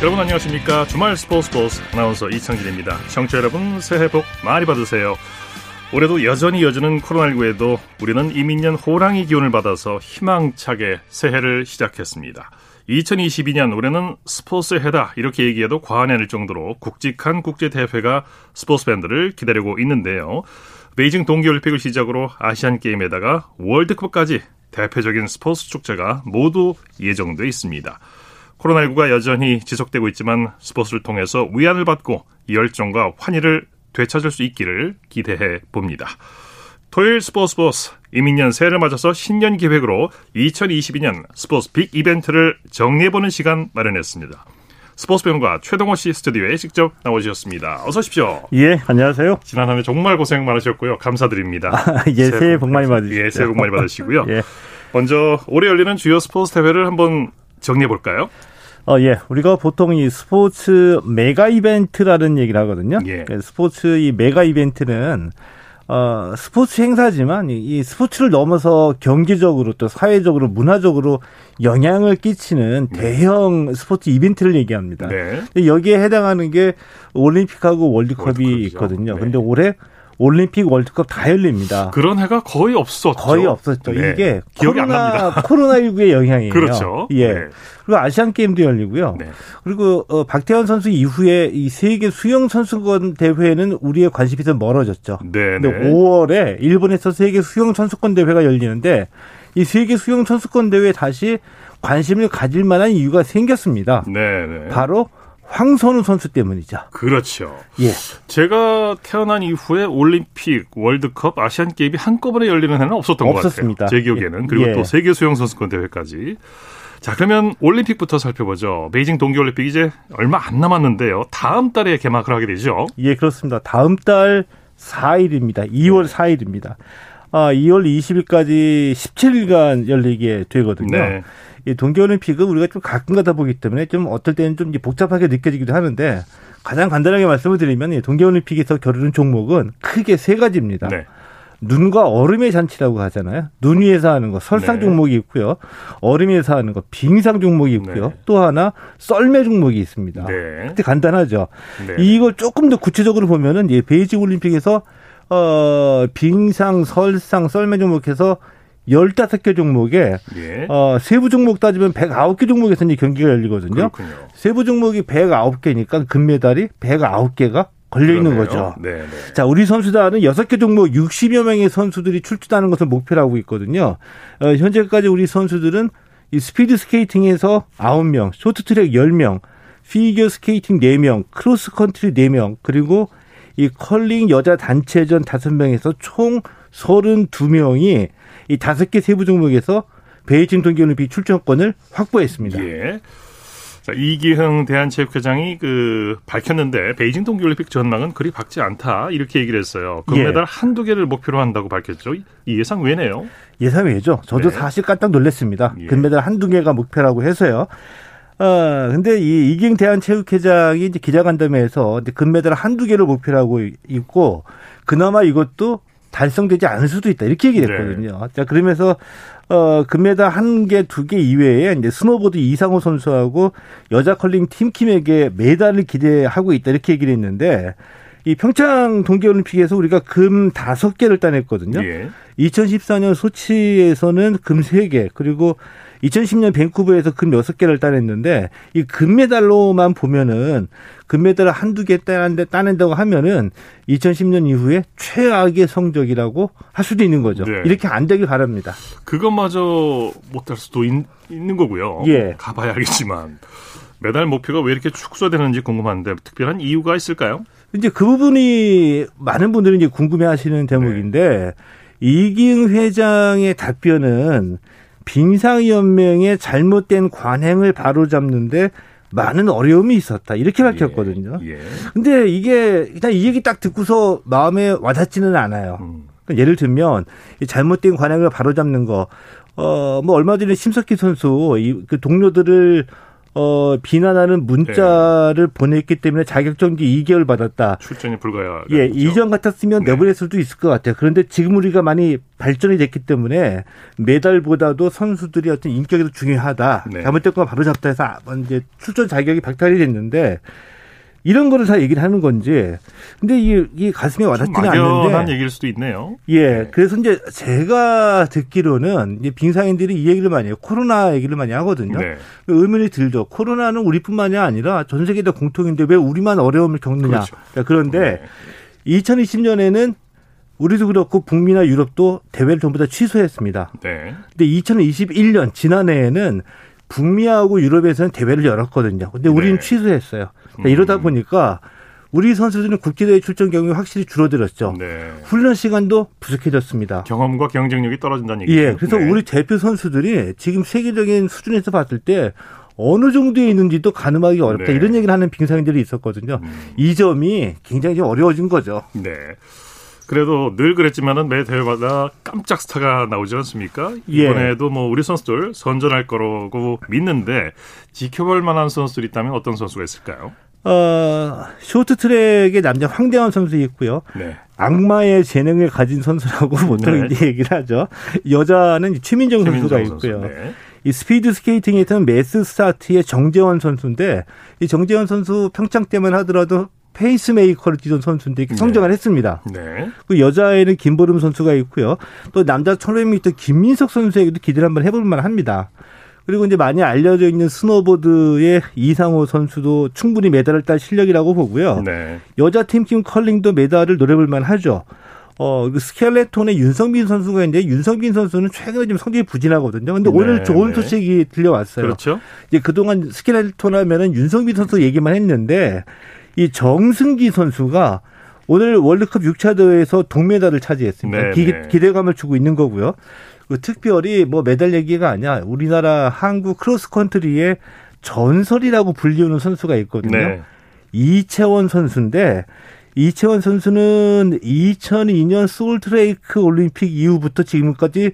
여러분 안녕하십니까? 주말 스포츠 스포츠 아나운서 이창진입니다. 청취자 여러분 새해 복 많이 받으세요. 올해도 여전히 여전는 코로나19에도 우리는 임인년 호랑이 기운을 받아서 희망차게 새해를 시작했습니다. 2022년 올해는 스포츠 해다 이렇게 얘기해도 과언이 아닐 정도로 굵직한 국제대회가 스포츠 팬들을 기다리고 있는데요. 베이징 동계올림픽을 시작으로 아시안게임에다가 월드컵까지 대표적인 스포츠 축제가 모두 예정돼 있습니다. 코로나19가 여전히 지속되고 있지만 스포츠를 통해서 위안을 받고 열정과 환희를 되찾을 수 있기를 기대해 봅니다. 토요일 스포츠 스포츠 이민년 새해를 맞아서 신년 기획으로 2022년 스포츠 빅 이벤트를 정리해보는 시간 마련했습니다. 스포츠 평론가 최동호 씨 스튜디오에 직접 나오셨습니다. 어서 오십시오. 예, 안녕하세요. 지난 한 해 정말 고생 많으셨고요. 감사드립니다. 아, 예, 새해, 새해 복 많이 받으시고. 예, 새해 복 많이 받으시고요. 예. 먼저 올해 열리는 주요 스포츠 대회를 한번 정리해 볼까요? 어, 예. 우리가 보통 이 스포츠 메가 이벤트라는 얘기를 하거든요. 예. 스포츠 이 메가 이벤트는 어, 스포츠 행사지만 이 스포츠를 넘어서 경제적으로 또 사회적으로 문화적으로 영향을 끼치는 네. 대형 스포츠 이벤트를 얘기합니다. 네. 여기에 해당하는 게 올림픽하고 월드컵이 월드컵이죠. 있거든요. 네. 근데 올해 올림픽 월드컵 다 열립니다. 그런 해가 거의 없었죠. 거의 없었죠. 네. 이게 기억이 코로나, 안 납니다. 코로나19의 영향이에요. 그렇죠. 예. 네. 그리고 아시안 게임도 열리고요. 네. 그리고 어, 박태환 선수 이후에 이 세계 수영 선수권 대회는 우리의 관심이 좀 멀어졌죠. 네. 근데 5월에 일본에서 세계 수영 선수권 대회가 열리는데 이 세계 수영 선수권 대회에 다시 관심을 가질 만한 이유가 생겼습니다. 네. 네. 바로 황선우 선수 때문이죠. 그렇죠. 예. 제가 태어난 이후에 올림픽, 월드컵, 아시안 게임이 한꺼번에 열리는 해는 없었던 없었습니다. 것 같아요. 제 기억에는. 그리고 예. 또 세계 수영 선수권 대회까지. 자, 그러면 올림픽부터 살펴보죠. 베이징 동계올림픽 이제 얼마 안 남았는데요. 다음 달에 개막을 하게 되죠. 예, 그렇습니다. 다음 달 4일입니다. 2월 네. 4일입니다. 아, 2월 20일까지 17일간 열리게 되거든요. 네. 이 동계올림픽은 우리가 좀 가끔 가다 보기 때문에 좀 어떨 때는 좀 복잡하게 느껴지기도 하는데 가장 간단하게 말씀을 드리면 동계올림픽에서 겨루는 종목은 크게 세 가지입니다. 네. 눈과 얼음의 잔치라고 하잖아요. 눈 위에서 하는 거 설상 네. 종목이 있고요. 얼음 위에서 하는 거 빙상 종목이 있고요. 네. 또 하나 썰매 종목이 있습니다. 네. 근데 간단하죠. 네. 이걸 조금 더 구체적으로 보면은 이 베이징 올림픽에서 어 빙상, 설상, 썰매 종목에서 15개 종목에 예. 어, 세부 종목 따지면 109개 종목에서 이제 경기가 열리거든요. 그렇군요. 세부 종목이 109개니까 금메달이 109개가 걸려 있는 거죠. 네, 네. 자, 우리 선수단은 6개 종목 60여 명의 선수들이 출전하는 것을 목표로 하고 있거든요. 어, 현재까지 우리 선수들은 이 스피드 스케이팅에서 9명, 쇼트트랙 10명, 피겨 스케이팅 4명, 크로스 컨트리 4명, 그리고 이 컬링 여자 단체전 5명에서 총 32명이 이 다섯 개 세부 종목에서 베이징 동계올림픽 출전권을 확보했습니다. 예. 자, 이기흥 대한체육회장이 그 밝혔는데 베이징 동계올림픽 전망은 그리 밝지 않다 이렇게 얘기를 했어요. 금메달 예. 한두 개를 목표로 한다고 밝혔죠. 이 예상 외네요. 예상 외죠. 저도 네. 사실 깜짝 놀랐습니다. 예. 금메달 한두 개가 목표라고 해서요. 어, 근데 이 이기흥 대한체육회장이 이제 기자간담회에서 금메달 한두 개를 목표로 하고 있고 그나마 이것도 달성되지 않을 수도 있다. 이렇게 얘기를 네. 했거든요. 네. 자, 그러면서 어, 금메달 한 개, 두 개 이외에 이제 스노보드 이상호 선수하고 여자 컬링 팀킴에게 메달을 기대하고 있다. 이렇게 얘기를 했는데 이 평창 동계올림픽에서 우리가 금 다섯 개를 따냈거든요. 예. 2014년 소치에서는 금 세 개, 그리고 2010년 밴쿠버에서 금 여섯 개를 따냈는데 이 금메달로만 보면은 금메달을 한두 개 따낸다, 따낸다고 하면은 2010년 이후에 최악의 성적이라고 할 수도 있는 거죠. 네. 이렇게 안 되길 바랍니다. 그것마저 못할 수도 있, 는 거고요. 예. 가봐야 알겠지만 메달 목표가 왜 이렇게 축소되는지 궁금한데 특별한 이유가 있을까요? 이제 그 부분이 많은 분들이 이제 궁금해하시는 대목인데 네. 이기흥 회장의 답변은 빙상연맹의 잘못된 관행을 바로잡는데 많은 어려움이 있었다. 이렇게 밝혔거든요. 예, 예. 근데 이게 그냥 이 얘기 딱 듣고서 마음에 와닿지는 않아요. 음. 그러니까 예를 들면 잘못된 관행을 바로잡는 거, 어, 뭐 얼마 전에 심석희 선수 이 그 동료들을 어, 비난하는 문자를 네. 보냈기 때문에 자격정지 2개월 받았다. 출전이 불가야. 예, 이전 같았으면 네. 내보냈을 수도 있을 것 같아요. 그런데 지금 우리가 많이 발전이 됐기 때문에 메달보다도 선수들이 어떤 인격이 더 중요하다. 네. 잘못된 건 바로 잡다 해서 이제 출전 자격이 박탈이 됐는데 이런 거를 다 얘기를 하는 건지. 근데 이, 이 가슴에 와닿지는 않는데. 얘기일 수도 있네요. 예. 네. 그래서 이제 제가 듣기로는 이제 빙상인들이 이 얘기를 많이 해요. 코로나 얘기를 많이 하거든요. 네. 의문이 들죠. 코로나는 우리뿐만이 아니라 전 세계 다 공통인데 왜 우리만 어려움을 겪느냐. 그렇죠. 그런데 네. 2020년에는 우리도 그렇고 북미나 유럽도 대회를 전부 다 취소했습니다. 네. 근데 2021년 지난해에는 북미하고 유럽에서는 대회를 열었거든요. 근데 우리는 네. 취소했어요. 그러니까 음. 이러다 보니까 우리 선수들은 국제대회 출전 경험이 확실히 줄어들었죠. 네. 훈련 시간도 부족해졌습니다. 경험과 경쟁력이 떨어진다는 얘기죠. 예. 그래서 네. 우리 대표 선수들이 지금 세계적인 수준에서 봤을 때 어느 정도에 있는지도 가늠하기 어렵다. 네. 이런 얘기를 하는 빙상인들이 있었거든요. 음. 이 점이 굉장히 어려워진 거죠. 네. 그래도 늘 그랬지만은 매 대회마다 깜짝 스타가 나오지 않습니까? 예. 이번에도 뭐 우리 선수들 선전할 거라고 믿는데 지켜볼 만한 선수들이 있다면 어떤 선수가 있을까요? 어, 쇼트트랙의 남자 황대헌 선수 있고요. 네. 악마의 재능을 가진 선수라고 보통 네. 얘기를 하죠. 여자는 최민정, 최민정 선수가 있고요. 선수, 네. 이 스피드 스케이팅에서는 매스 스타트의 정재원 선수인데 이 정재원 선수 평창 때만 하더라도 페이스메이커를 뛰던 선수인데 네. 성장을 했습니다. 네. 그 여자에는 김보름 선수가 있고요. 또 남자 1500m 김민석 선수에게도 기대를 한번 해볼 만합니다. 그리고 이제 많이 알려져 있는 스노보드의 이상호 선수도 충분히 메달을 딸 실력이라고 보고요. 네. 여자 팀팀 컬링도 메달을 노려볼 만하죠. 어, 그 스켈레톤의 윤성빈 선수가 있는데 윤성빈 선수는 최근에 좀 성적이 부진하거든요. 근데 오늘 네, 좋은 네. 소식이 들려왔어요. 그렇죠. 이제 그동안 스켈레톤 하면은 윤성빈 선수 얘기만 했는데 이 정승기 선수가 오늘 월드컵 6차 대회에서 동메달을 차지했습니다. 네, 기, 네. 기대감을 주고 있는 거고요. 그 특별히 뭐 메달 얘기가 아니야. 우리나라 한국 크로스컨트리의 전설이라고 불리우는 선수가 있거든요. 네. 이채원 선수인데 이채원 선수는 2002년 소울트레이크 올림픽 이후부터 지금까지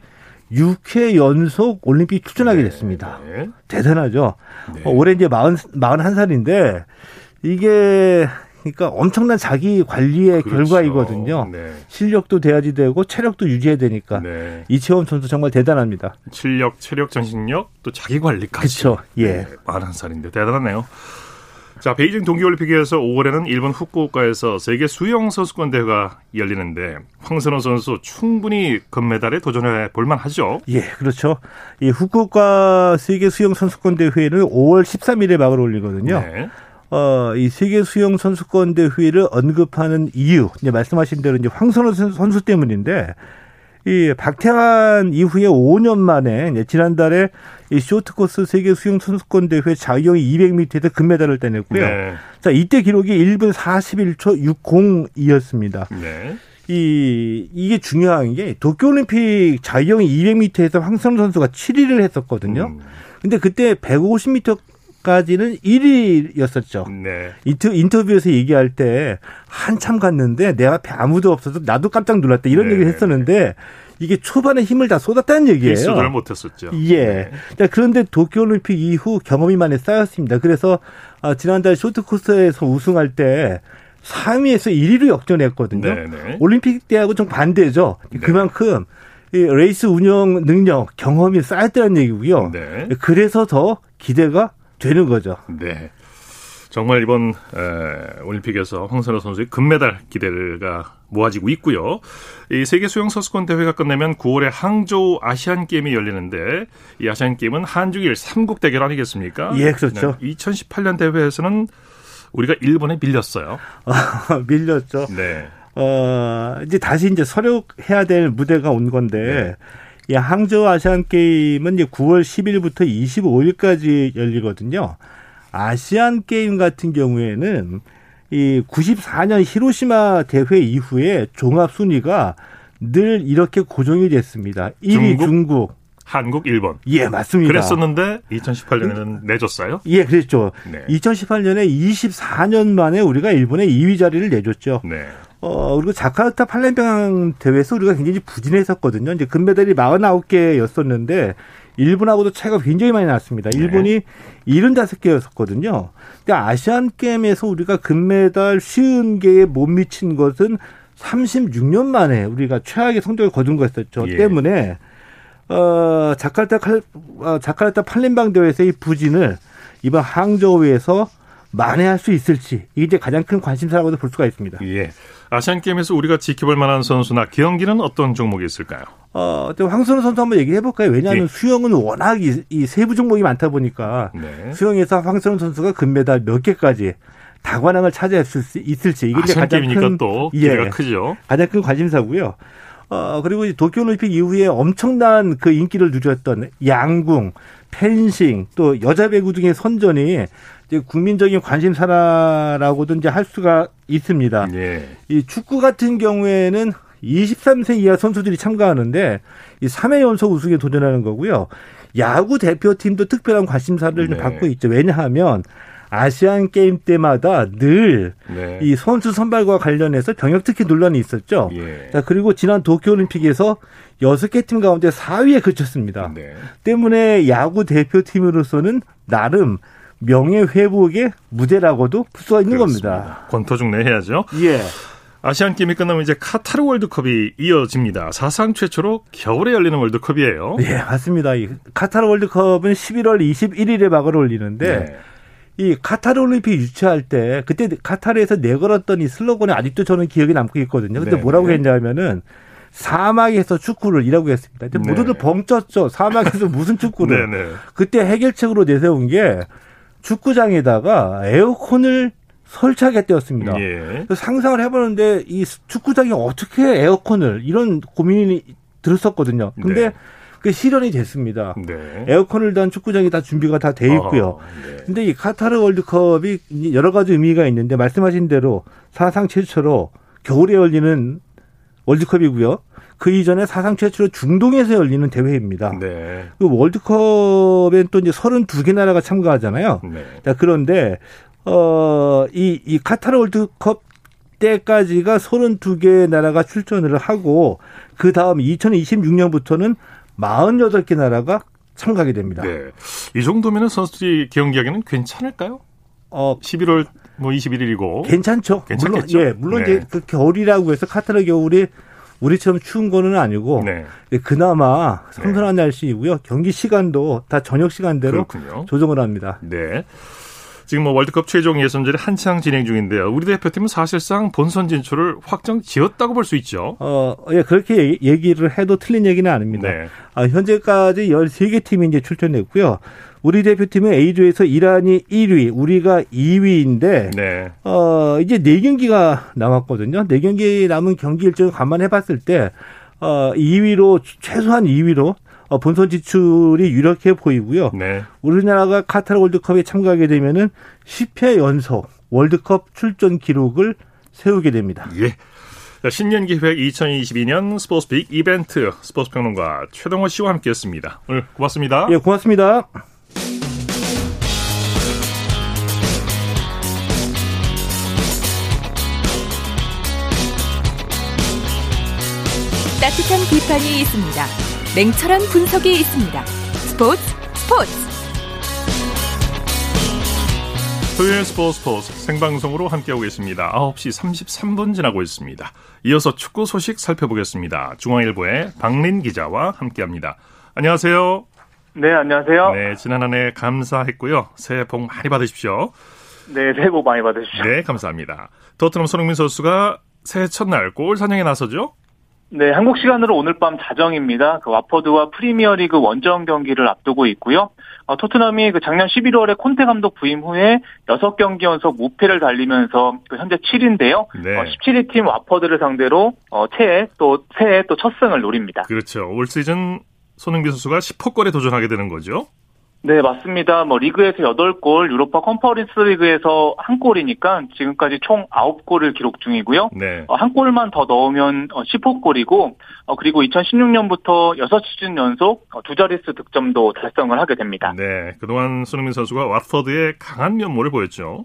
6회 연속 올림픽 출전하게 네, 됐습니다. 네. 대단하죠. 네. 어, 올해 이제 40, 41살인데 이게 그러니까 엄청난 자기 관리의 그렇죠. 결과이거든요. 네. 실력도 돼야지 되고 체력도 유지해야 되니까 네. 이채원 선수 정말 대단합니다. 실력, 체력, 정신력 또 자기 관리까지. 그렇죠. 예. 네, 41살인데 대단하네요. 자, 베이징 동계올림픽에서 5월에는 일본 후쿠오카에서 세계 수영 선수권 대회가 열리는데 황선호 선수 충분히 금메달에 도전해 볼만 하죠. 예, 그렇죠. 이 후쿠오카 세계 수영 선수권 대회는 5월 13일에 막을 올리거든요. 네. 어, 이 세계 수영 선수권 대회를 언급하는 이유, 이제 말씀하신 대로 이제 황선호 선수 때문인데, 이 박태환 이후에 5년 만에 이제 지난달에 이 쇼트코스 세계 수영 선수권 대회 자유형 200m에서 금메달을 따냈고요. 네. 자, 이때 기록이 1분 41초 60이었습니다. 네. 이 이게 중요한 게 도쿄올림픽 자유형 200m에서 황선호 선수가 7위를 했었거든요. 음. 근데 그때 150m 까지는 1위였었죠. 네. 인터, 인터뷰에서 얘기할 때 한참 갔는데 내 앞에 아무도 없어서 나도 깜짝 놀랐다 이런 네. 얘기를 했었는데 이게 초반에 힘을 다 쏟았다는 얘기예요. 일수를 못했었죠. 예. 네. 그런데 도쿄올림픽 이후 경험이 많이 쌓였습니다. 그래서 아, 지난달 쇼트코스에서 우승할 때 3위에서 1위로 역전했거든요. 네네. 네. 올림픽 때하고 좀 반대죠. 네. 그만큼 이 레이스 운영 능력, 경험이 쌓였다는 얘기고요. 네. 그래서 더 기대가 되는 거죠. 네. 정말 이번 에, 올림픽에서 황선호 선수의 금메달 기대가 모아지고 있고요. 이 세계 수영 선수권 대회가 끝내면 9월에 항저우 아시안 게임이 열리는데 이 아시안 게임은 한중일 3국 대결 아니겠습니까? 예, 그렇죠. 2018년 대회에서는 우리가 일본에 밀렸어요. 밀렸죠. 네. 어, 이제 다시 이제 서력해야 될 무대가 온 건데 네. 이 항저우 아시안 게임은 이제 9월 10일부터 25일까지 열리거든요. 아시안 게임 같은 경우에는 이 94년 히로시마 대회 이후에 종합 순위가 늘 이렇게 고정이 됐습니다. 1위 중국, 중국 한국, 일본. 예, 맞습니다. 그랬었는데 2018년에는 내줬어요? 예, 그랬죠. 네. 2018년에 24년 만에 우리가 일본에 2위 자리를 내줬죠. 네. 어, 그리고 자카르타 팔렘병 대회에서 우리가 굉장히 부진했었거든요. 이제 금메달이 49개였었는데 일본하고도 차이가 굉장히 많이 났습니다. 네. 일본이 네. 75개였었거든요. 그러니까 아시안 게임에서 우리가 금메달 쉬운 개에 못 미친 것은 36년 만에 우리가 최악의 성적을 거둔 거였었죠. 예. 때문에 어 자카르타 칼 어, 자카르타 팔렘방 대회에서의 부진을 이번 항저우에서 만회할 수 있을지 이게 이제 가장 큰 관심사라고도 볼 수가 있습니다. 예. 아시안 게임에서 우리가 지켜볼 만한 선수나 경기는 어떤 종목이 있을까요? 어, 황선우 선수 한번 얘기해 볼까요? 왜냐하면 예. 수영은 워낙 이, 이, 세부 종목이 많다 보니까 네. 수영에서 황선우 선수가 금메달 몇 개까지 다관왕을 차지할 수 있을지 이게 가장 큰, 또 기대가 예, 크죠. 가장 큰 관심사고요. 어, 그리고 도쿄올림픽 이후에 엄청난 그 인기를 누렸던 양궁, 펜싱, 또 여자 배구 등의 선전이 이제 국민적인 관심사라고도 이제 할 수가 있습니다. 예. 이 축구 같은 경우에는 23세 이하 선수들이 참가하는데 이 3회 연속 우승에 도전하는 거고요. 야구 대표팀도 특별한 관심사를 네. 받고 있죠. 왜냐하면 아시안 게임 때마다 늘이 네. 선수 선발과 관련해서 병역 특히 논란이 있었죠. 예. 자, 그리고 지난 도쿄 올림픽에서 여섯 개 팀 가운데 4위에 그쳤습니다. 네. 때문에 야구 대표팀으로서는 나름 명예 회복의 무대라고도 풀 수가 있는 그렇습니다. 겁니다. 권토중내 해야죠. 예. 아시안 게임이 끝나면 이제 카타르 월드컵이 이어집니다. 사상 최초로 겨울에 열리는 월드컵이에요. 예, 맞습니다. 이 카타르 월드컵은 11월 21일에 막을 올리는데 네. 이 카타르 올림픽 유치할 때 그때 카타르에서 내걸었던 이 슬로건이 아직도 저는 기억에 남고 있거든요. 근데 네. 뭐라고 했냐면은 사막에서 축구를 이라고 했습니다. 근데 네. 모두들 벙쪘죠. 사막에서 무슨 축구를. 네, 네. 그때 해결책으로 내세운 게 축구장에다가 에어컨을 설치하겠다였습니다. 예. 상상을 해보는데 이 축구장이 어떻게 에어컨을 이런 고민이 들었었거든요. 근데 네. 그 실현이 됐습니다. 네. 에어컨을 단 축구장이 다 준비가 다 돼 있고요. 아, 네. 근데 이 카타르 월드컵이 여러 가지 의미가 있는데 말씀하신 대로 사상 최초로 겨울에 열리는 월드컵이고요. 그 이전에 사상 최초로 중동에서 열리는 대회입니다. 네. 그 월드컵엔 또 이제 32개 나라가 참가하잖아요. 네. 자, 그런데 어, 이, 이 카타르 월드컵 때까지가 32개 나라가 출전을 하고 그 다음 2026년부터는 48개 나라가 참가하게 됩니다. 네. 이 정도면 선수들이 경기하기는 괜찮을까요? 어, 11월 뭐 21일이고. 괜찮죠. 괜찮겠죠. 물론, 예, 물론 네. 이제 그 겨울이라고 해서 카타르 겨울이 우리처럼 추운 거는 아니고 네. 그나마 선선한 네. 날씨이고요. 경기 시간도 다 저녁 시간대로 그렇군요. 조정을 합니다. 네. 지금 뭐 월드컵 최종 예선전이 한창 진행 중인데요. 우리 대표팀은 사실상 본선 진출을 확정 지었다고 볼 수 있죠. 어, 예, 그렇게 얘기 를 해도 틀린 얘기는 아닙니다. 네. 아, 현재까지 13개 팀이 이제 출전했고요. 우리 대표팀은 A조에서 이란이 1위, 우리가 2위인데 네. 어, 이제 4경기가 남았거든요. 4경기 남은 경기 일정을 감안해 봤을 때 어, 2위로 최소한 2위로 어, 본선 지출이 유력해 보이고요. 네. 우리나라가 카타르 월드컵에 참가하게 되면은 10회 연속 월드컵 출전 기록을 세우게 됩니다. 예. 자, 신년 기획 2022년 스포츠픽 이벤트 스포츠 평론가 최동호 씨와 함께했습니다. 오늘 고맙습니다. 예, 고맙습니다. 따뜻한 비판이 있습니다. 냉철한 분석이 있습니다. 스포츠 스포츠 토요일 스포츠 스포츠 생방송으로 함께하고 계십니다. 9시 33분 지나고 있습니다. 이어서 축구 소식 살펴보겠습니다. 중앙일보의 박린 기자와 함께합니다. 안녕하세요. 네, 안녕하세요. 네, 지난 한 해 감사했고요. 새해 복 많이 받으십시오. 네, 새해 복 많이 받으십시오. 네, 감사합니다. 토트넘 손흥민 선수가 새해 첫날 골 사냥에 나서죠? 네, 한국 시간으로 오늘 밤 자정입니다. 그 와퍼드와 프리미어리그 원정 경기를 앞두고 있고요. 어, 토트넘이 그 작년 11월에 콘테 감독 부임 후에 6경기 연속 무패를 달리면서 그 현재 7인데요. 네. 어, 17위 팀 와퍼드를 상대로 어, 새해 또 새해 또 첫 승을 노립니다. 그렇죠. 올 시즌 손흥민 선수가 10호 골에 도전하게 되는 거죠. 네, 맞습니다. 뭐 리그에서 8골, 유로파 컨퍼런스 리그에서 한 골이니까 지금까지 총 9골을 기록 중이고요. 네. 어, 한 골만 더 넣으면 10호골이고 어, 어, 그리고 2016년부터 6시즌 연속 두 자릿수 득점도 달성을 하게 됩니다. 네, 그동안 손흥민 선수가 왓퍼드에 강한 면모를 보였죠.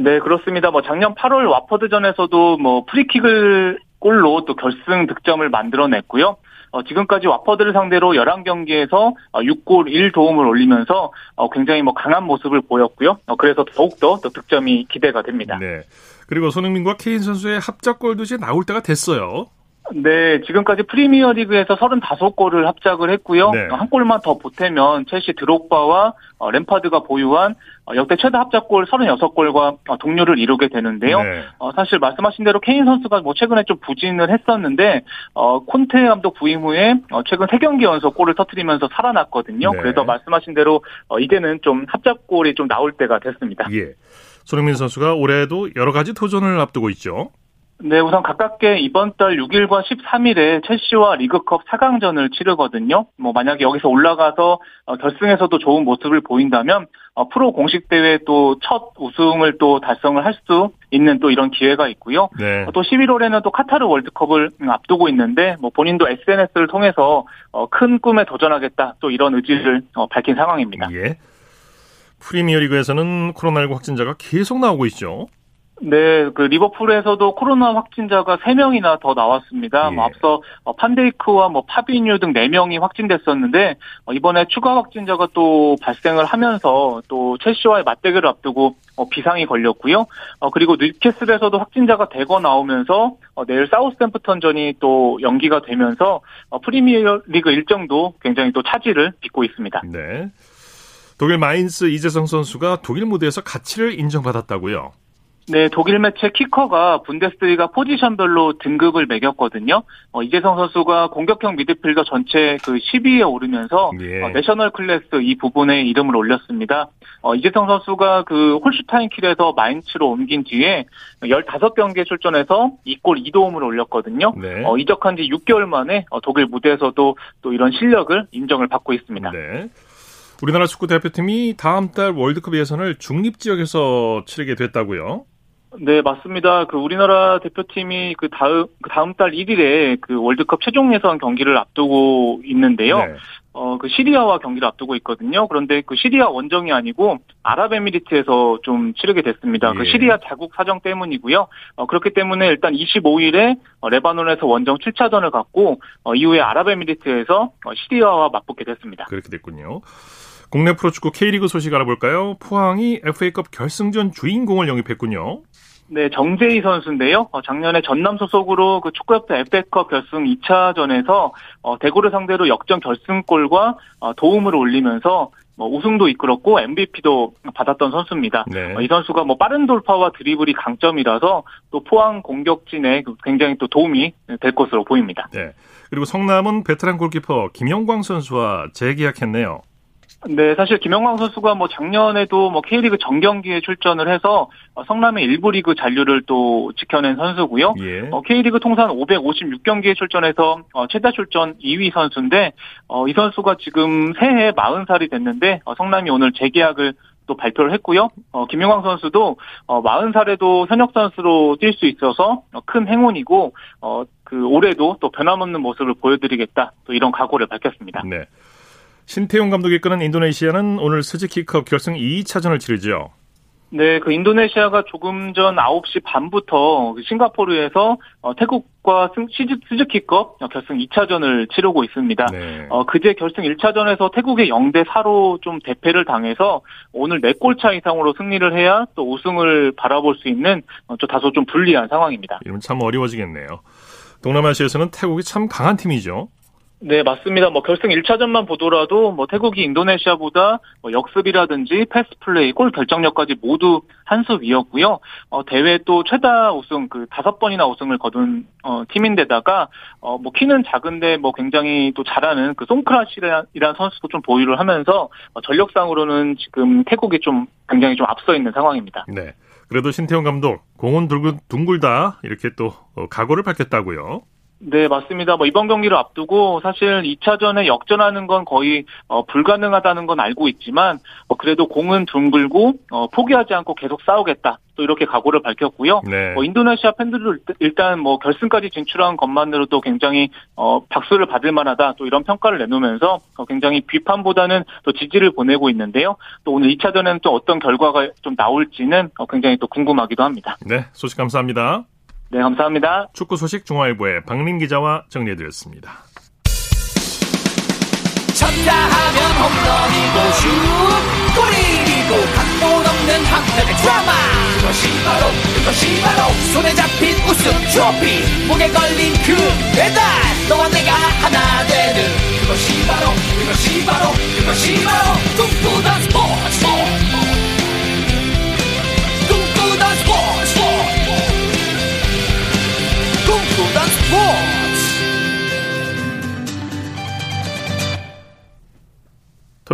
네, 그렇습니다. 뭐 작년 8월 왓퍼드전에서도 뭐 프리킥을 골로 또 결승 득점을 만들어냈고요. 어, 지금까지 와퍼드를 상대로 11경기에서 6골 1도움을 올리면서 어, 굉장히 뭐 강한 모습을 보였고요. 어, 그래서 더욱더 또 득점이 기대가 됩니다. 네. 그리고 손흥민과 케인 선수의 합작골도 이제 나올 때가 됐어요. 네, 지금까지 프리미어 리그에서 35골을 합작을 했고요. 네. 한 골만 더 보태면 첼시 드록바와 어, 램파드가 보유한 어, 역대 최다 합작골 36골과 어, 동료를 이루게 되는데요. 네. 어, 사실 말씀하신 대로 케인 선수가 뭐 최근에 좀 부진을 했었는데 어, 콘테 감독 부임 후에 어, 최근 3경기 연속 골을 터뜨리면서 살아났거든요. 네. 그래서 말씀하신 대로 어, 이제는 좀 합작골이 좀 나올 때가 됐습니다. 예. 손흥민 선수가 올해도 여러 가지 도전을 앞두고 있죠. 네, 우선 가깝게 이번 달 6일과 13일에 첼시와 리그컵 4강전을 치르거든요. 뭐 만약에 여기서 올라가서 어, 결승에서도 좋은 모습을 보인다면 어, 프로 공식 대회 또 첫 우승을 또 달성을 할 수 있는 또 이런 기회가 있고요. 네. 어, 또 11월에는 또 카타르 월드컵을 음, 앞두고 있는데 뭐 본인도 SNS를 통해서 어, 큰 꿈에 도전하겠다 또 이런 의지를 어, 밝힌 상황입니다. 예. 프리미어리그에서는 코로나19 확진자가 계속 나오고 있죠. 네, 그 리버풀에서도 코로나 확진자가 3명이나 더 나왔습니다. 예. 뭐 앞서 어, 판데이크와 뭐 파비뉴 등 4명이 확진됐었는데 어, 이번에 추가 확진자가 또 발생을 하면서 또 첼시와의 맞대결을 앞두고 어, 비상이 걸렸고요. 어, 그리고 뉴캐슬에서도 확진자가 대거 나오면서 어, 내일 사우스템프턴전이 또 연기가 되면서 어, 프리미어리그 일정도 굉장히 또 차질을 빚고 있습니다. 네. 독일 마인츠 이재성 선수가 독일 무대에서 가치를 인정받았다고요. 네, 독일 매체 키커가 분데스리가 포지션별로 등급을 매겼거든요. 어, 이재성 선수가 공격형 미드필더 전체 그 10위에 오르면서 예. 어, 내셔널 클래스 이 부분에 이름을 올렸습니다. 어, 이재성 선수가 그 홀슈타인 킬에서 마인츠로 옮긴 뒤에 15경기에 출전해서 2골 2도움을 올렸거든요. 네. 어, 이적한 지 6개월 만에 어, 독일 무대에서도 또 이런 실력을 인정을 받고 있습니다. 네. 우리나라 축구 대표팀이 다음 달 월드컵 예선을 중립 지역에서 치르게 됐다고요. 네, 맞습니다. 그 우리나라 대표팀이 그 다음 그 다음 달 1일에 그 월드컵 최종 예선 경기를 앞두고 있는데요. 네. 어, 그 시리아와 경기를 앞두고 있거든요. 그런데 그 시리아 원정이 아니고 아랍에미리트에서 좀 치르게 됐습니다. 예. 그 시리아 자국 사정 때문이고요. 어, 그렇기 때문에 일단 25일에 어, 레바논에서 원정 7차전을 갖고 어, 이후에 아랍에미리트에서 어, 시리아와 맞붙게 됐습니다. 그렇게 됐군요. 국내 프로축구 K리그 소식 알아볼까요? 포항이 FA컵 결승전 주인공을 영입했군요. 네, 정재희 선수인데요. 어, 작년에 전남 소속으로 그 축구협회 FA컵 결승 2차전에서 어, 대구를 상대로 역전 결승골과 어, 도움을 올리면서 뭐 우승도 이끌었고 MVP도 받았던 선수입니다. 네. 어, 이 선수가 뭐 빠른 돌파와 드리블이 강점이라서 또 포항 공격진에 그 굉장히 또 도움이 될 것으로 보입니다. 네. 그리고 성남은 베테랑 골키퍼 김영광 선수와 재계약했네요. 네, 사실 김영광 선수가 뭐 작년에도 뭐 K리그 정경기에 출전을 해서 어, 성남의 일부 리그 잔류를 또 지켜낸 선수고요. 예. 어, K리그 통산 556경기에 출전해서 어, 최다 출전 2위 선수인데 어, 이 선수가 지금 새해 40살이 됐는데 어, 성남이 오늘 재계약을 또 발표를 했고요. 어, 김용광 선수도 어, 40살에도 현역 선수로 뛸 수 있어서 어, 큰 행운이고 어, 그 올해도 또 변함없는 모습을 보여드리겠다. 또 이런 각오를 밝혔습니다. 네. 신태용 감독이 이끄는 인도네시아는 오늘 스즈키컵 결승 2차전을 치르죠. 네, 그 인도네시아가 조금 전 9시 반부터 그 싱가포르에서 어, 태국과 스즈키컵 결승 2차전을 치르고 있습니다. 네. 어, 그제 결승 1차전에서 태국의 0대 4로 좀 대패를 당해서 오늘 4골 차 이상으로 승리를 해야 또 우승을 바라볼 수 있는 어, 좀 다소 좀 불리한 상황입니다. 이러면 참 어려워지겠네요. 동남아시아에서는 태국이 참 강한 팀이죠. 네, 맞습니다. 뭐 결승 1차전만 보더라도 뭐 태국이 인도네시아보다 뭐 역습이라든지 패스 플레이, 골 결정력까지 모두 한 수 위였고요. 어, 대회 또 최다 우승 그 다섯 번이나 우승을 거둔 어, 팀인데다가 어, 뭐 키는 작은데 뭐 굉장히 또 잘하는 그 송크라시라는 선수도 좀 보유를 하면서 어, 전력상으로는 지금 태국이 좀 굉장히 좀 앞서 있는 상황입니다. 네. 그래도 신태용 감독 공은 둥글, 둥글다 이렇게 또 어, 각오를 밝혔다고요. 네, 맞습니다. 뭐 이번 경기를 앞두고 사실 2차전에 역전하는 건 거의 어, 불가능하다는 건 알고 있지만 어, 그래도 공은 둥글고 어, 포기하지 않고 계속 싸우겠다. 또 이렇게 각오를 밝혔고요. 네. 뭐 인도네시아 팬들도 일단- 일단 뭐 결승까지 진출한 것만으로도 굉장히 어, 박수를 받을 만하다. 또 이런 평가를 내놓으면서 어, 굉장히 비판보다는 또 지지를 보내고 있는데요. 또 오늘 2차전에는 또 어떤 결과가 좀 나올지는 어, 굉장히 또 궁금하기도 합니다. 네. 소식 감사합니다. 네, 감사합니다. 축구 소식 중화일보의 박린 기자와 정리해드렸습니다. 쳤다 하면 홈런이고 슛 골이고 각본 없는 한편의 드라마 그것이 바로 그것이 바로 손에 잡힌 우승 트로피 목에 걸린 그 배달 너와 내가 하나 되는 그것이 바로 그것이 바로 그것이 바로 꿈꾸던 스포츠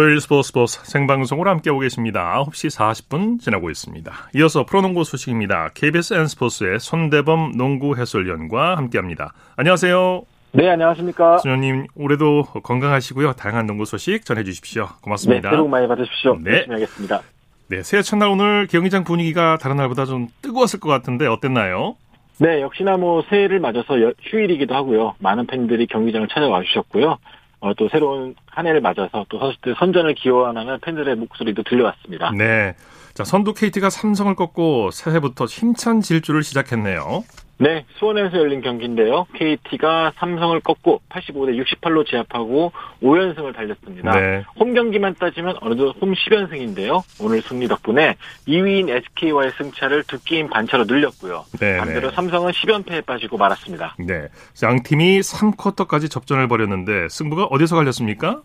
토요일 스포츠 스포츠 생방송으로 함께하고 계십니다. 9시 40분 지나고 있습니다. 이어서 프로농구 소식입니다. KBS N스포츠의 손대범 농구 해설위원과 함께합니다. 안녕하세요. 네, 안녕하십니까. 수녀님 올해도 건강하시고요. 다양한 농구 소식 전해주십시오. 고맙습니다. 네, 새해 복 많이 받으십시오. 네. 열심히 하겠습니다. 네, 새해 첫날 오늘 경기장 분위기가 다른 날보다 좀 뜨거웠을 것 같은데 어땠나요? 네, 역시나 뭐 새해를 맞아서 여- 휴일이기도 하고요. 많은 팬들이 경기장을 찾아와 주셨고요. 어, 또 새로운 한 해를 맞아서 또 선수들 선전을 기원하는 팬들의 목소리도 들려왔습니다. 네. 자, 선두 KT가 삼성을 꺾고 새해부터 힘찬 질주를 시작했네요. 네, 수원에서 열린 경기인데요. KT가 삼성을 꺾고 85대 68로 제압하고 5연승을 달렸습니다. 네. 홈 경기만 따지면 어느덧 홈 10연승인데요. 오늘 승리 덕분에 2위인 SK와의 승차를 두 게임 반차로 늘렸고요. 네, 반대로 네. 삼성은 10연패에 빠지고 말았습니다. 네. 양 팀이 3쿼터까지 접전을 벌였는데 승부가 어디서 갈렸습니까?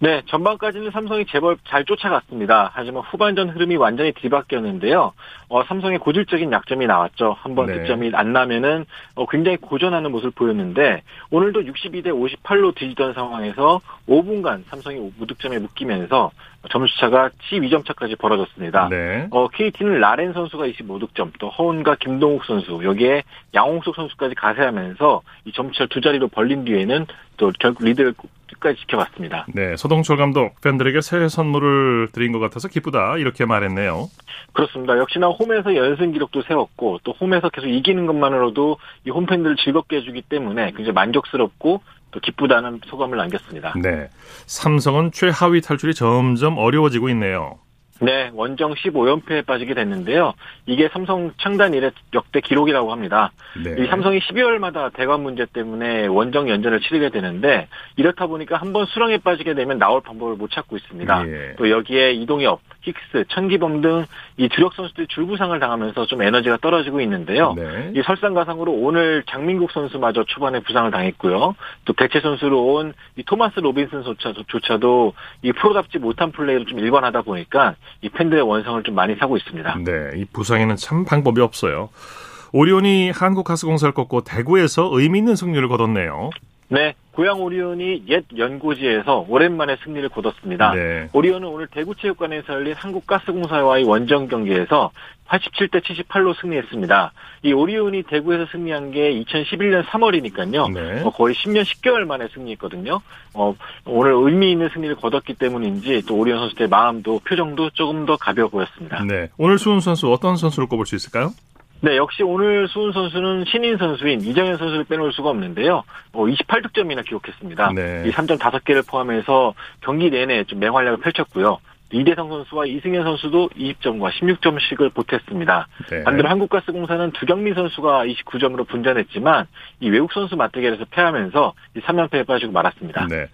네, 전반까지는 삼성이 제법 잘 쫓아갔습니다. 하지만 후반전 흐름이 완전히 뒤바뀌었는데요. 어, 삼성의 고질적인 약점이 나왔죠. 한번 네. 득점이 안 나면은 어, 굉장히 고전하는 모습을 보였는데 오늘도 62대 58로 뒤지던 상황에서 5분간 삼성이 무득점에 묶이면서 점수차가 12점 차까지 벌어졌습니다. 네. 어, KT는 라렌 선수가 25득점, 또 허운과 김동욱 선수, 여기에 양홍석 선수까지 가세하면서 이 점수차를 두 자리로 벌린 뒤에는 또 결국 리드를 끝까지 지켜갔습니다. 네, 서동철 감독 팬들에게 새해 선물을 드린 것 같아서 기쁘다 이렇게 말했네요. 그렇습니다. 역시나 홈에서 연승 기록도 세웠고 또 홈에서 계속 이기는 것만으로도 이 홈팬들을 즐겁게 해주기 때문에 굉장히 만족스럽고 또 기쁘다는 소감을 남겼습니다. 네, 삼성은 최하위 탈출이 점점 어려워지고 있네요. 네, 원정 15연패에 빠지게 됐는데요. 이게 삼성 창단 이래 역대 기록이라고 합니다. 네. 이 삼성이 12월마다 대관 문제 때문에 원정 연전을 치르게 되는데 이렇다 보니까 한번 수렁에 빠지게 되면 나올 방법을 못 찾고 있습니다. 예. 또 여기에 이동엽, 힉스, 천기범 등 이 주력 선수들이 줄부상을 당하면서 좀 에너지가 떨어지고 있는데요. 네. 이 설상가상으로 오늘 장민국 선수마저 초반에 부상을 당했고요. 또 대체 선수로 온 이 토마스 로빈슨 조차도, 조차도 이 프로답지 못한 플레이로 좀 일관하다 보니까 이 팬들의 원성을 좀 많이 사고 있습니다. 네, 이 부상에는 참 방법이 없어요. 오리온이 한국가스공사를 꺾고 대구에서 의미 있는 승리를 거뒀네요. 네, 고양 오리온이 옛 연고지에서 오랜만에 승리를 거뒀습니다. 네. 오리온은 오늘 대구체육관에서 열린 한국가스공사와의 원정 경기에서 87대 78로 승리했습니다. 이 오리온이 대구에서 승리한 게 2011년 3월이니까요. 네. 어, 거의 10년 10개월 만에 승리했거든요. 어, 오늘 의미 있는 승리를 거뒀기 때문인지 또 오리온 선수들의 마음도 표정도 조금 더 가벼워 보였습니다. 네. 오늘 수훈 선수 어떤 선수를 꼽을 수 있을까요? 네, 역시 오늘 수훈 선수는 신인 선수인 이정현 선수를 빼놓을 수가 없는데요. 어, 28득점이나 기록했습니다. 네. 이 3점 5개를 포함해서 경기 내내 좀 맹활약을 펼쳤고요. 이대성 선수와 이승현 선수도 20점과 16점씩을 보탰습니다. 네. 반대로 한국가스공사는 두경민 선수가 29점으로 분전했지만 이 외국 선수 맞대결에서 패하면서 이 3연패에 빠지고 말았습니다. 네.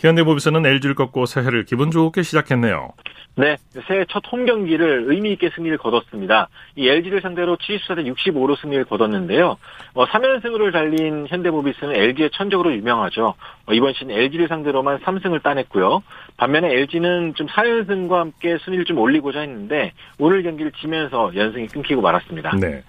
현대모비스는 LG를 꺾고 새해를 기분 좋게 시작했네요. 네, 새해 첫 홈 경기를 의미 있게 승리를 거뒀습니다. 이 LG를 상대로 74대 65로 승리를 거뒀는데요. 어, 3연승으로 달린 현대모비스는 LG의 천적으로 유명하죠. 어, 이번 시즌 LG를 상대로만 3승을 따냈고요. 반면에 LG는 좀 4연승과 함께 순위를 좀 올리고자 했는데 오늘 경기를 지면서 연승이 끊기고 말았습니다. 네.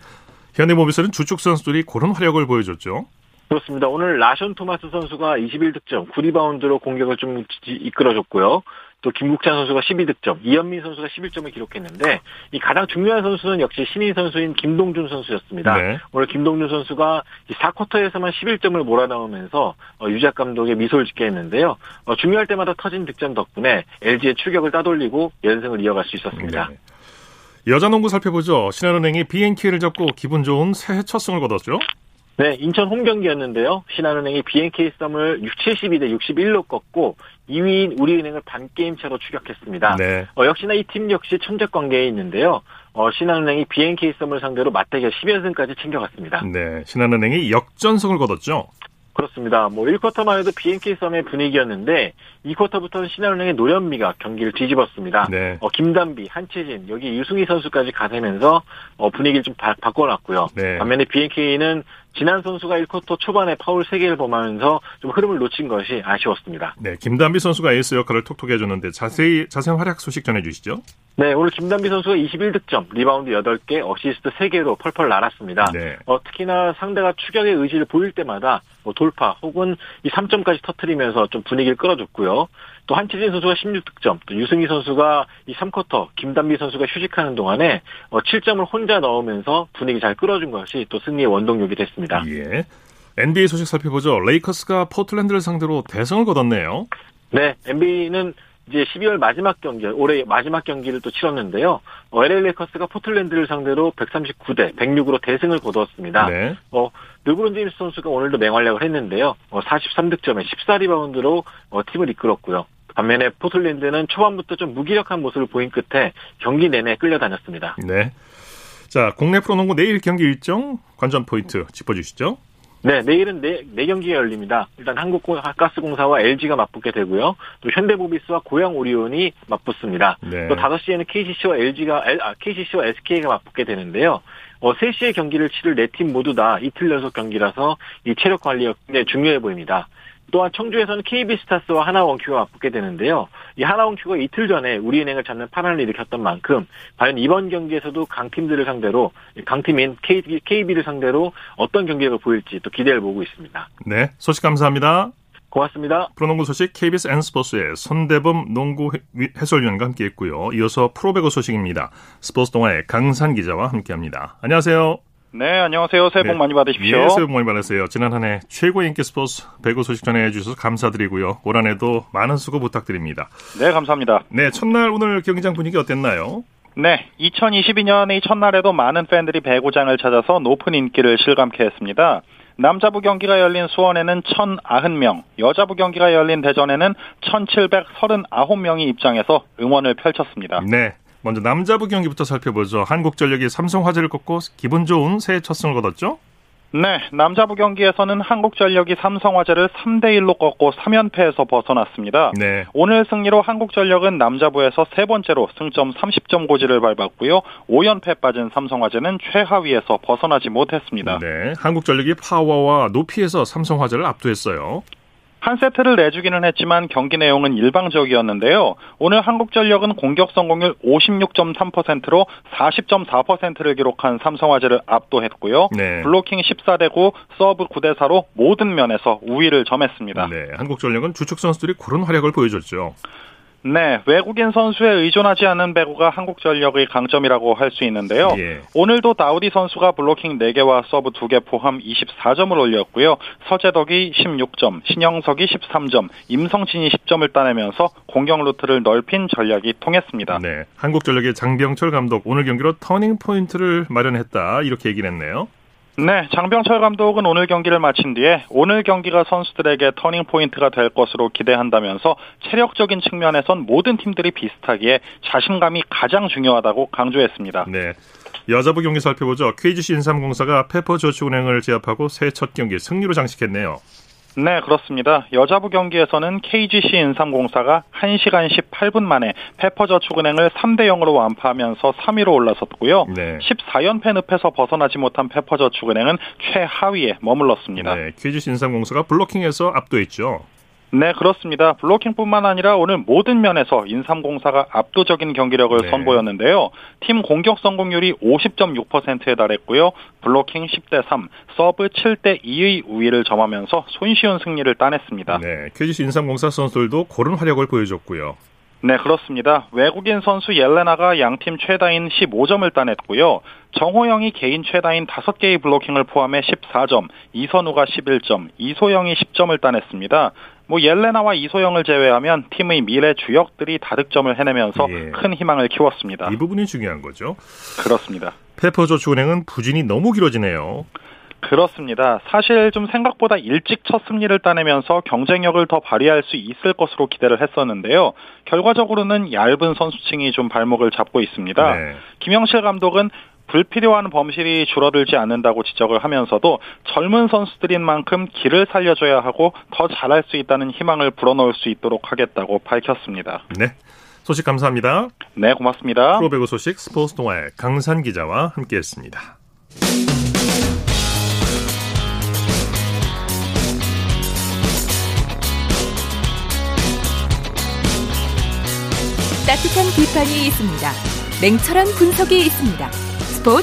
현대모비스는 주축 선수들이 고른 활약을 보여줬죠. 그렇습니다. 오늘 라션 토마스 선수가 21득점, 9리바운드로 공격을 좀 지- 이끌어줬고요. 또 김국찬 선수가 12득점, 이현민 선수가 11점을 기록했는데 이 가장 중요한 선수는 역시 신인 선수인 김동준 선수였습니다. 네. 오늘 김동준 선수가 4쿼터에서만 11점을 몰아넣으면서 어, 유작 감독의 미소를 짓게 했는데요. 어, 중요할 때마다 터진 득점 덕분에 LG의 추격을 따돌리고 연승을 이어갈 수 있었습니다. 네. 여자 농구 살펴보죠. 신한은행이 BNK를 잡고 기분 좋은 새해 첫 승을 거뒀죠. 네, 인천 홈 경기였는데요. 신한은행이 BNK 썸을 6, 72대 61로 꺾고 2위인 우리은행을 반 게임 차로 추격했습니다. 네. 어, 역시나 이 팀 역시 천적 관계에 있는데요. 어, 신한은행이 BNK 썸을 상대로 맞대결 10연승까지 챙겨갔습니다. 네. 신한은행이 역전승을 거뒀죠. 그렇습니다. 뭐 1쿼터만 해도 BNK 썸의 분위기였는데 2쿼터부터는 신한은행의 노련미가 경기를 뒤집었습니다. 네. 어, 김단비, 한채진, 여기 유승희 선수까지 가세면서 어, 분위기를 좀 바, 바꿔놨고요. 네. 반면에 BNK는 지난 선수가 1쿼터 초반에 파울 3개를 범하면서 좀 흐름을 놓친 것이 아쉬웠습니다. 네, 김단비 선수가 에이스 역할을 톡톡히 해줬는데 자세히 자세한 활약 소식 전해주시죠. 네, 오늘 김단비 선수가 21득점, 리바운드 8개, 어시스트 3개로 펄펄 날았습니다. 네. 어, 특히나 상대가 추격의 의지를 보일 때마다 뭐 돌파 혹은 이 3점까지 터트리면서 좀 분위기를 끌어줬고요. 또 한채진 선수가 16득점, 또 유승희 선수가 이 3쿼터 김단비 선수가 휴식하는 동안에 어, 7점을 혼자 넣으면서 분위기 잘 끌어준 것이 또 승리의 원동력이 됐습니다. 예. NBA 소식 살펴보죠. 레이커스가 포틀랜드를 상대로 대승을 거뒀네요. 네, NBA는 이제 12월 마지막 경기, 올해 마지막 경기를 또 치렀는데요. 어, LA 레이커스가 포틀랜드를 상대로 139대 106으로 대승을 거두었습니다. 네. 어, 르브론 제임스 선수가 오늘도 맹활약을 했는데요. 어, 43득점에 14리바운드로 어, 팀을 이끌었고요. 반면에 포틀랜드는 초반부터 좀 무기력한 모습을 보인 끝에 경기 내내 끌려다녔습니다. 네. 자, 국내 프로농구 내일 경기 일정 관전 포인트 짚어주시죠. 네, 내일은 네, 네 경기가 열립니다. 일단 한국가스공사와 LG가 맞붙게 되고요. 또 현대모비스와 고양 오리온이 맞붙습니다. 네. 또 5시에는 KCC와 LG가, 아, KCC와 SK가 맞붙게 되는데요. 어, 3시에 경기를 치를 네 팀 모두 다 이틀 연속 경기라서 이 체력 관리가 굉장히 중요해 보입니다. 또한 청주에서는 KB스타스와 하나원큐가 맞붙게 되는데요. 이 하나원큐가 이틀 전에 우리은행을 잡는 파란을 일으켰던 만큼 과연 이번 경기에서도 강팀들을 상대로 강팀인 KB를 상대로 어떤 경기력을 보일지 또 기대를 보고 있습니다. 네, 소식 감사합니다. 고맙습니다. 프로농구 소식 KBS N스포츠의 손대범 농구 해설위원과 함께했고요. 이어서 프로배구 소식입니다. 스포츠 동아의 강산 기자와 함께합니다. 안녕하세요. 네, 안녕하세요. 새해 복 네. 많이 받으십시오. 예, 새해 복 많이 받으세요. 지난 한 해 최고 인기 스포츠 배구 소식 전해주셔서 감사드리고요. 올 한 해도 많은 수고 부탁드립니다. 네, 감사합니다. 네, 첫날 오늘 경기장 분위기 어땠나요? 네, 2022년의 첫날에도 많은 팬들이 배구장을 찾아서 높은 인기를 실감케 했습니다. 남자부 경기가 열린 수원에는 1,090명, 여자부 경기가 열린 대전에는 1,739명이 입장해서 응원을 펼쳤습니다. 네. 먼저 남자부 경기부터 살펴보죠. 한국전력이 삼성화재를 꺾고 기분 좋은 새해 첫 승을 거뒀죠? 네, 남자부 경기에서는 한국전력이 삼성화재를 3대1로 꺾고 3연패에서 벗어났습니다. 네. 오늘 승리로 한국전력은 남자부에서 세 번째로 승점 30점 고지를 밟았고요. 5연패 빠진 삼성화재는 최하위에서 벗어나지 못했습니다. 네. 한국전력이 파워와 높이에서 삼성화재를 압도했어요. 한 세트를 내주기는 했지만 경기 내용은 일방적이었는데요. 오늘 한국전력은 공격 성공률 56.3%로 40.4%를 기록한 삼성화재를 압도했고요. 네. 블로킹 14대 9, 서브 9대 4로 모든 면에서 우위를 점했습니다. 네. 한국전력은 주축 선수들이 고른 활약을 보여줬죠. 네, 외국인 선수에 의존하지 않는 배구가 한국 전력의 강점이라고 할 수 있는데요. 예. 오늘도 다우디 선수가 블로킹 4개와 서브 2개 포함 24점을 올렸고요. 서재덕이 16점, 신영석이 13점, 임성진이 10점을 따내면서 공격 루트를 넓힌 전략이 통했습니다. 네. 한국 전력의 장병철 감독 오늘 경기로 터닝 포인트를 마련했다. 이렇게 얘기를 했네요. 네, 장병철 감독은 오늘 경기를 마친 뒤에 오늘 경기가 선수들에게 터닝 포인트가 될 것으로 기대한다면서 체력적인 측면에선 모든 팀들이 비슷하기에 자신감이 가장 중요하다고 강조했습니다. 네. 여자부 경기 살펴보죠. KGC 인삼공사가 페퍼저축은행을 제압하고 새해 첫 경기 승리로 장식했네요. 네, 그렇습니다. 여자부 경기에서는 KGC 인삼공사가 1시간 18분 만에 페퍼저축은행을 3대 0으로 완파하면서 3위로 올라섰고요. 네. 14연패 늪에서 벗어나지 못한 페퍼저축은행은 최하위에 머물렀습니다. 네. KGC 인삼공사가 블로킹에서 압도했죠. 네, 그렇습니다. 블로킹뿐만 아니라 오늘 모든 면에서 인삼공사가 압도적인 경기력을 네. 선보였는데요. 팀 공격 성공률이 50.6%에 달했고요. 블로킹 10대 3, 서브 7대 2의 우위를 점하면서 손쉬운 승리를 따냈습니다. 네. KGC 인삼공사 선수들도 고른 활약을 보여줬고요. 네, 그렇습니다. 외국인 선수 옐레나가 양팀 최다인 15점을 따냈고요. 정호영이 개인 최다인 5개의 블로킹을 포함해 14점, 이선우가 11점, 이소영이 10점을 따냈습니다. 뭐 옐레나와 이소영을 제외하면 팀의 미래 주역들이 다득점을 해내면서 예. 큰 희망을 키웠습니다. 이 부분이 중요한 거죠. 그렇습니다. 페퍼저축은행은 부진이 너무 길어지네요. 그렇습니다. 사실 좀 생각보다 일찍 첫 승리를 따내면서 경쟁력을 더 발휘할 수 있을 것으로 기대를 했었는데요. 결과적으로는 얇은 선수층이 좀 발목을 잡고 있습니다. 네. 김영실 감독은 불필요한 범실이 줄어들지 않는다고 지적을 하면서도 젊은 선수들인 만큼 길을 살려줘야 하고 더 잘할 수 있다는 희망을 불어넣을 수 있도록 하겠다고 밝혔습니다. 네. 소식 감사합니다. 네, 고맙습니다. 프로배구 소식 스포츠 동아의 강산 기자와 함께했습니다. 따뜻한 비판이 있습니다. 냉철한 분석이 있습니다. 스포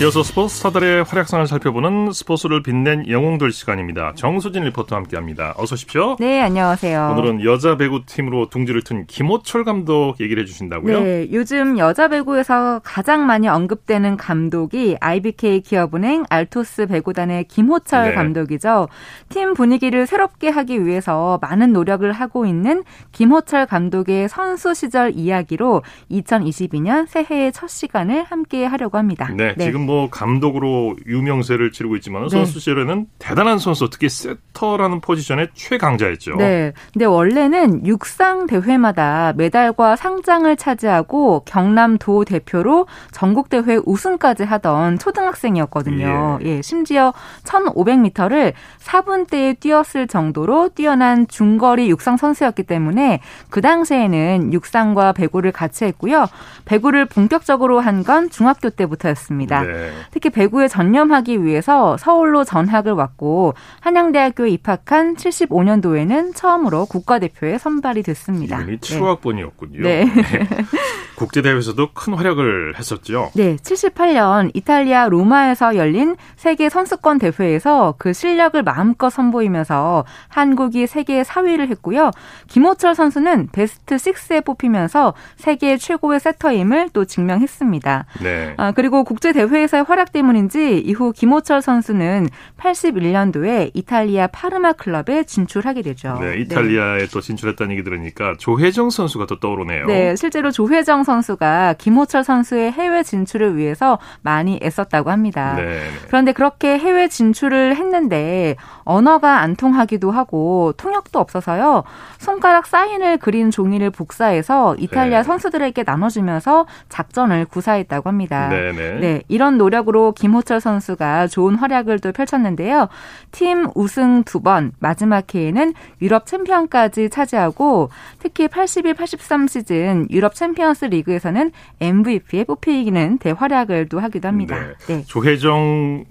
이어서 스포츠 스타들의 활약상을 살펴보는 스포츠를 빛낸 영웅들 시간입니다. 정수진 리포터와 함께합니다. 어서 오십시오. 네, 안녕하세요. 오늘은 여자 배구팀으로 둥지를 튼 김호철 감독 얘기를 해주신다고요? 네, 요즘 여자 배구에서 가장 많이 언급되는 감독이 IBK 기업은행 알토스 배구단의 김호철 네. 감독이죠. 팀 분위기를 새롭게 하기 위해서 많은 노력을 하고 있는 김호철 감독의 선수 시절 이야기로 2022년 새해의 첫 시간을 함께 하려고 합니다. 네, 지금 뭐 감독으로 유명세를 지르고 있지만 네. 선수 시절에는 대단한 선수, 특히 세터라는 포지션의 최강자였죠. 네. 근데 원래는 육상 대회마다 메달과 상장을 차지하고 경남도 대표로 전국 대회 우승까지 하던 초등학생이었거든요. 예. 심지어 1500m를 4분대에 뛰었을 정도로 뛰어난 중거리 육상 선수였기 때문에 그 당시에는 육상과 배구를 같이 했고요. 배구를 본격적으로 한 건 중학교 때부터였습니다. 네. 특히 배구에 전념하기 위해서 서울로 전학을 왔고 한양대학교에 입학한 75년도에는 처음으로 국가대표에 선발이 됐습니다. 이름이 7학번이었군요. 네. 국제대회에서도 큰 활약을 했었죠. 네, 78년 이탈리아 로마에서 열린 세계 선수권 대회에서 그 실력을 마음껏 선보이면서 한국이 세계 4위를 했고요. 김호철 선수는 베스트 6에 뽑히면서 세계 최고의 세터임을 또 증명했습니다. 네. 아, 그리고 국제 대회에서의 활약 때문인지 이후 김호철 선수는 81년도에 이탈리아 파르마 클럽에 진출하게 되죠. 네, 이탈리아에 또 진출했다는 얘기 들으니까 조혜정 선수가 또 떠오르네요. 네, 실제로 조혜정 선수가 김호철 선수의 해외 진출을 위해서 많이 애썼다고 합니다. 네, 네. 그런데 그렇게 해외 진출을 했는데 언어가 안 통하기도 하고 통역도 없어서요. 손가락 사인을 그린 종이를 복사해서 이탈리아 네. 선수들에게 나눠주면서 작전을 구사했다고 합니다. 네, 네. 네, 이런 노력으로 김호철 선수가 좋은 활약을 또 펼쳤는데요. 팀 우승 두 번, 마지막 해에는 유럽 챔피언까지 차지하고 특히 81, 83 시즌 유럽 챔피언스 리그 에서는 MVP에 뽑히기는 대활약을 또 하기도 합니다. 네. 조혜정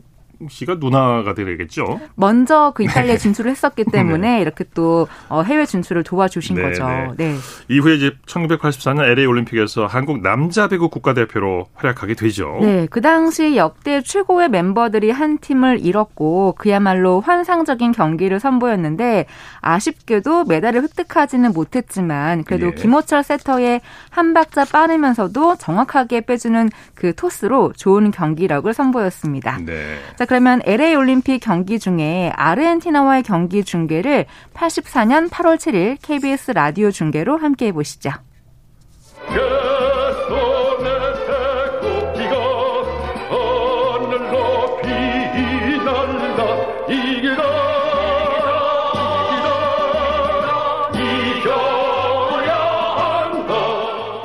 씨가 누나가 되겠죠. 먼저 그 이탈리아 진출을 했었기 때문에 이렇게 또 어, 해외 진출을 도와주신 네, 거죠. 네. 네. 이후에 이제 1984년 LA 올림픽에서 한국 남자 배구 국가대표로 활약하게 되죠. 네, 그 당시 역대 최고의 멤버들이 한 팀을 잃었고 그야말로 환상적인 경기를 선보였는데 아쉽게도 메달을 획득하지는 못했지만 그래도 예. 김호철 세터의 한 박자 빠르면서도 정확하게 빼주는 그 토스로 좋은 경기력을 선보였습니다. 네. 자, 그러면 LA 올림픽 경기 중에 아르헨티나와의 경기 중계를 84년 8월 7일 KBS 라디오 중계로 함께 해 보시죠.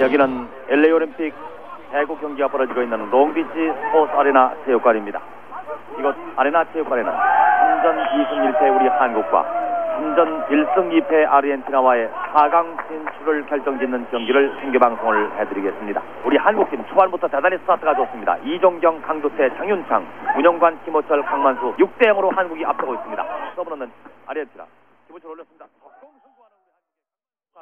여기는 LA 올림픽 배구 경기가 벌어지고 있는 롱비치 스포츠 아레나 체육관입니다. 이곳 아레나 체육관에는 3전 2승 1패 우리 한국과 3전 1승 2패 아르헨티나와의 4강 진출을 결정짓는 경기를 생계방송을 해드리겠습니다. 우리 한국팀 초반부터 대단히 스타트가 좋습니다. 이종경, 강두태, 장윤창, 문영관, 김호철, 강만수 6대 0으로 한국이 앞서고 있습니다. 서브는 아르헨티나. 김호철 올렸습니다.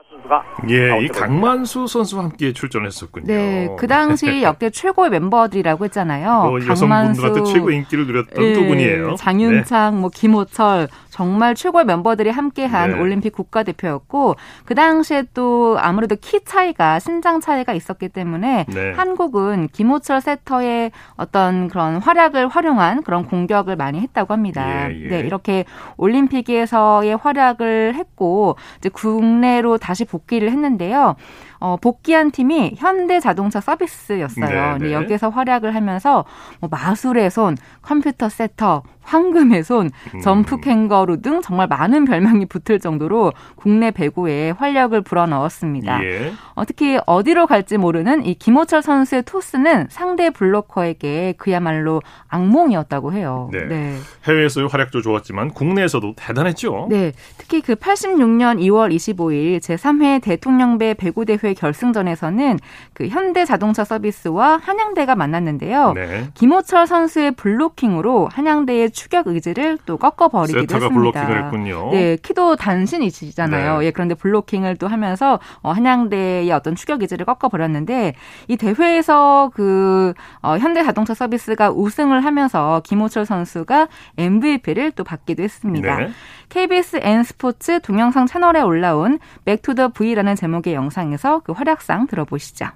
선수가 예, 이 강만수 선수와 함께 출전했었군요. 네, 그 당시 역대 최고의 멤버들이라고 했잖아요. 뭐 여성분들한테 최고 인기를 누렸던 예, 두 분이에요. 네. 장윤창, 뭐 김호철 정말 최고의 멤버들이 함께한 네. 올림픽 국가대표였고 그 당시에 또 아무래도 키 차이가 신장 차이가 있었기 때문에 네. 한국은 김호철 세터의 어떤 그런 활약을 활용한 그런 공격을 많이 했다고 합니다. 예, 예. 네, 이렇게 올림픽에서의 활약을 했고 이제 국내로 다시 복귀를 했는데요. 어, 복귀한 팀이 현대자동차 서비스였어요. 네, 근데 네. 여기에서 활약을 하면서 뭐 마술의 손, 컴퓨터 세터, 황금의 손, 음. 점프 캥거루 히어로 등 정말 많은 별명이 붙을 정도로 국내 배구에 활력을 불어넣었습니다. 예. 어, 특히 어디로 갈지 모르는 이 김호철 선수의 토스는 상대 블로커에게 그야말로 악몽이었다고 해요. 네. 네. 해외에서의 활약도 좋았지만 국내에서도 대단했죠. 네. 특히 그 86년 2월 25일 제3회 대통령배 배구대회 결승전에서는 그 현대자동차 서비스와 한양대가 만났는데요. 네. 김호철 선수의 블로킹으로 한양대의 추격 의지를 또 꺾어버리기도 세타가 했습니다. 블로킹을 했군요. 네, 키도 단신이시잖아요. 네. 예, 그런데 블로킹을 또 하면서 어, 한양대의 어떤 추격 의지를 꺾어버렸는데 이 대회에서 그 어, 현대자동차 서비스가 우승을 하면서 김호철 선수가 MVP를 또 받기도 했습니다. 네. KBS N 스포츠 동영상 채널에 올라온 Back to the V라는 제목의 영상에서 그 활약상 들어보시죠.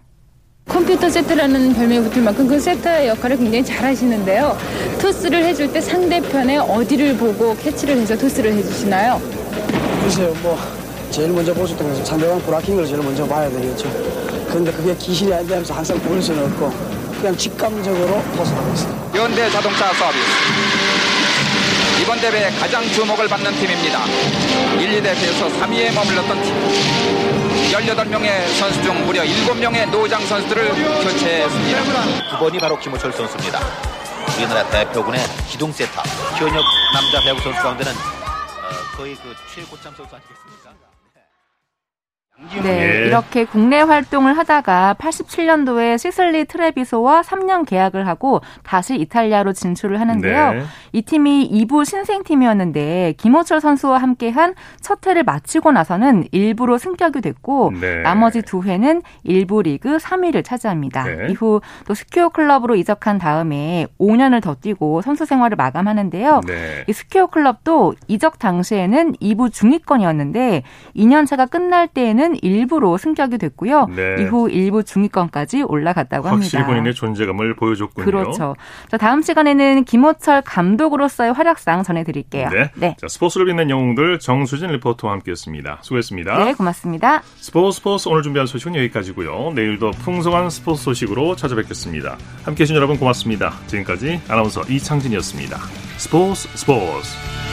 컴퓨터 세터라는 별명이 붙을 만큼 그 세터의 역할을 굉장히 잘 하시는데요. 토스를 해줄 때 상대편의 어디를 보고 캐치를 해서 토스를 해주시나요? 글쎄요, 뭐 제일 먼저 보셨던 것은 상대방 브라킹 을 제일 먼저 봐야 되겠죠. 그런데 그게 기신이 안 되면서 항상 볼 수는 없고 그냥 직감적으로 토스하고 있어요. 현대 자동차 서비스. 이번 대회에 가장 주목을 받는 팀입니다. 1, 2대회에서 3위에 머물렀던 팀. 18명의 선수 중 무려 7명의 노장 선수들을 교체했습니다. 9번이 바로 김호철 선수입니다. 우리나라 대표군의 기동 세터, 현역 남자 배구 선수 가운데는 어, 거의 그 최고참 선수 아니겠습니까? 네, 예. 이렇게 국내 활동을 하다가 87년도에 시슬리 트레비소와 3년 계약을 하고 다시 이탈리아로 진출을 하는데요. 네. 이 팀이 2부 신생팀이었는데 김호철 선수와 함께한 첫 회를 마치고 나서는 일부로 승격이 됐고 네. 나머지 두 회는 일부 리그 3위를 차지합니다. 네. 이후 또 스키오 클럽으로 이적한 다음에 5년을 더 뛰고 선수 생활을 마감하는데요. 네. 이 스키오 클럽도 이적 당시에는 2부 중위권이었는데 2년 차가 끝날 때에는 1부로 승격이 됐고요. 네. 이후 1부 중위권까지 올라갔다고 합니다. 확실히 본인의 존재감을 보여줬군요. 그렇죠. 자, 다음 시간에는 김호철 감독으로서의 활약상 전해드릴게요. 네. 네. 자, 스포츠를 빛낸 영웅들 정수진 리포터와 함께했습니다. 수고했습니다. 네, 고맙습니다. 스포츠 스포츠 오늘 준비한 소식은 여기까지고요. 내일도 풍성한 스포츠 소식으로 찾아뵙겠습니다. 함께해 주신 여러분 고맙습니다. 지금까지 아나운서 이창진이었습니다. 스포츠 스포츠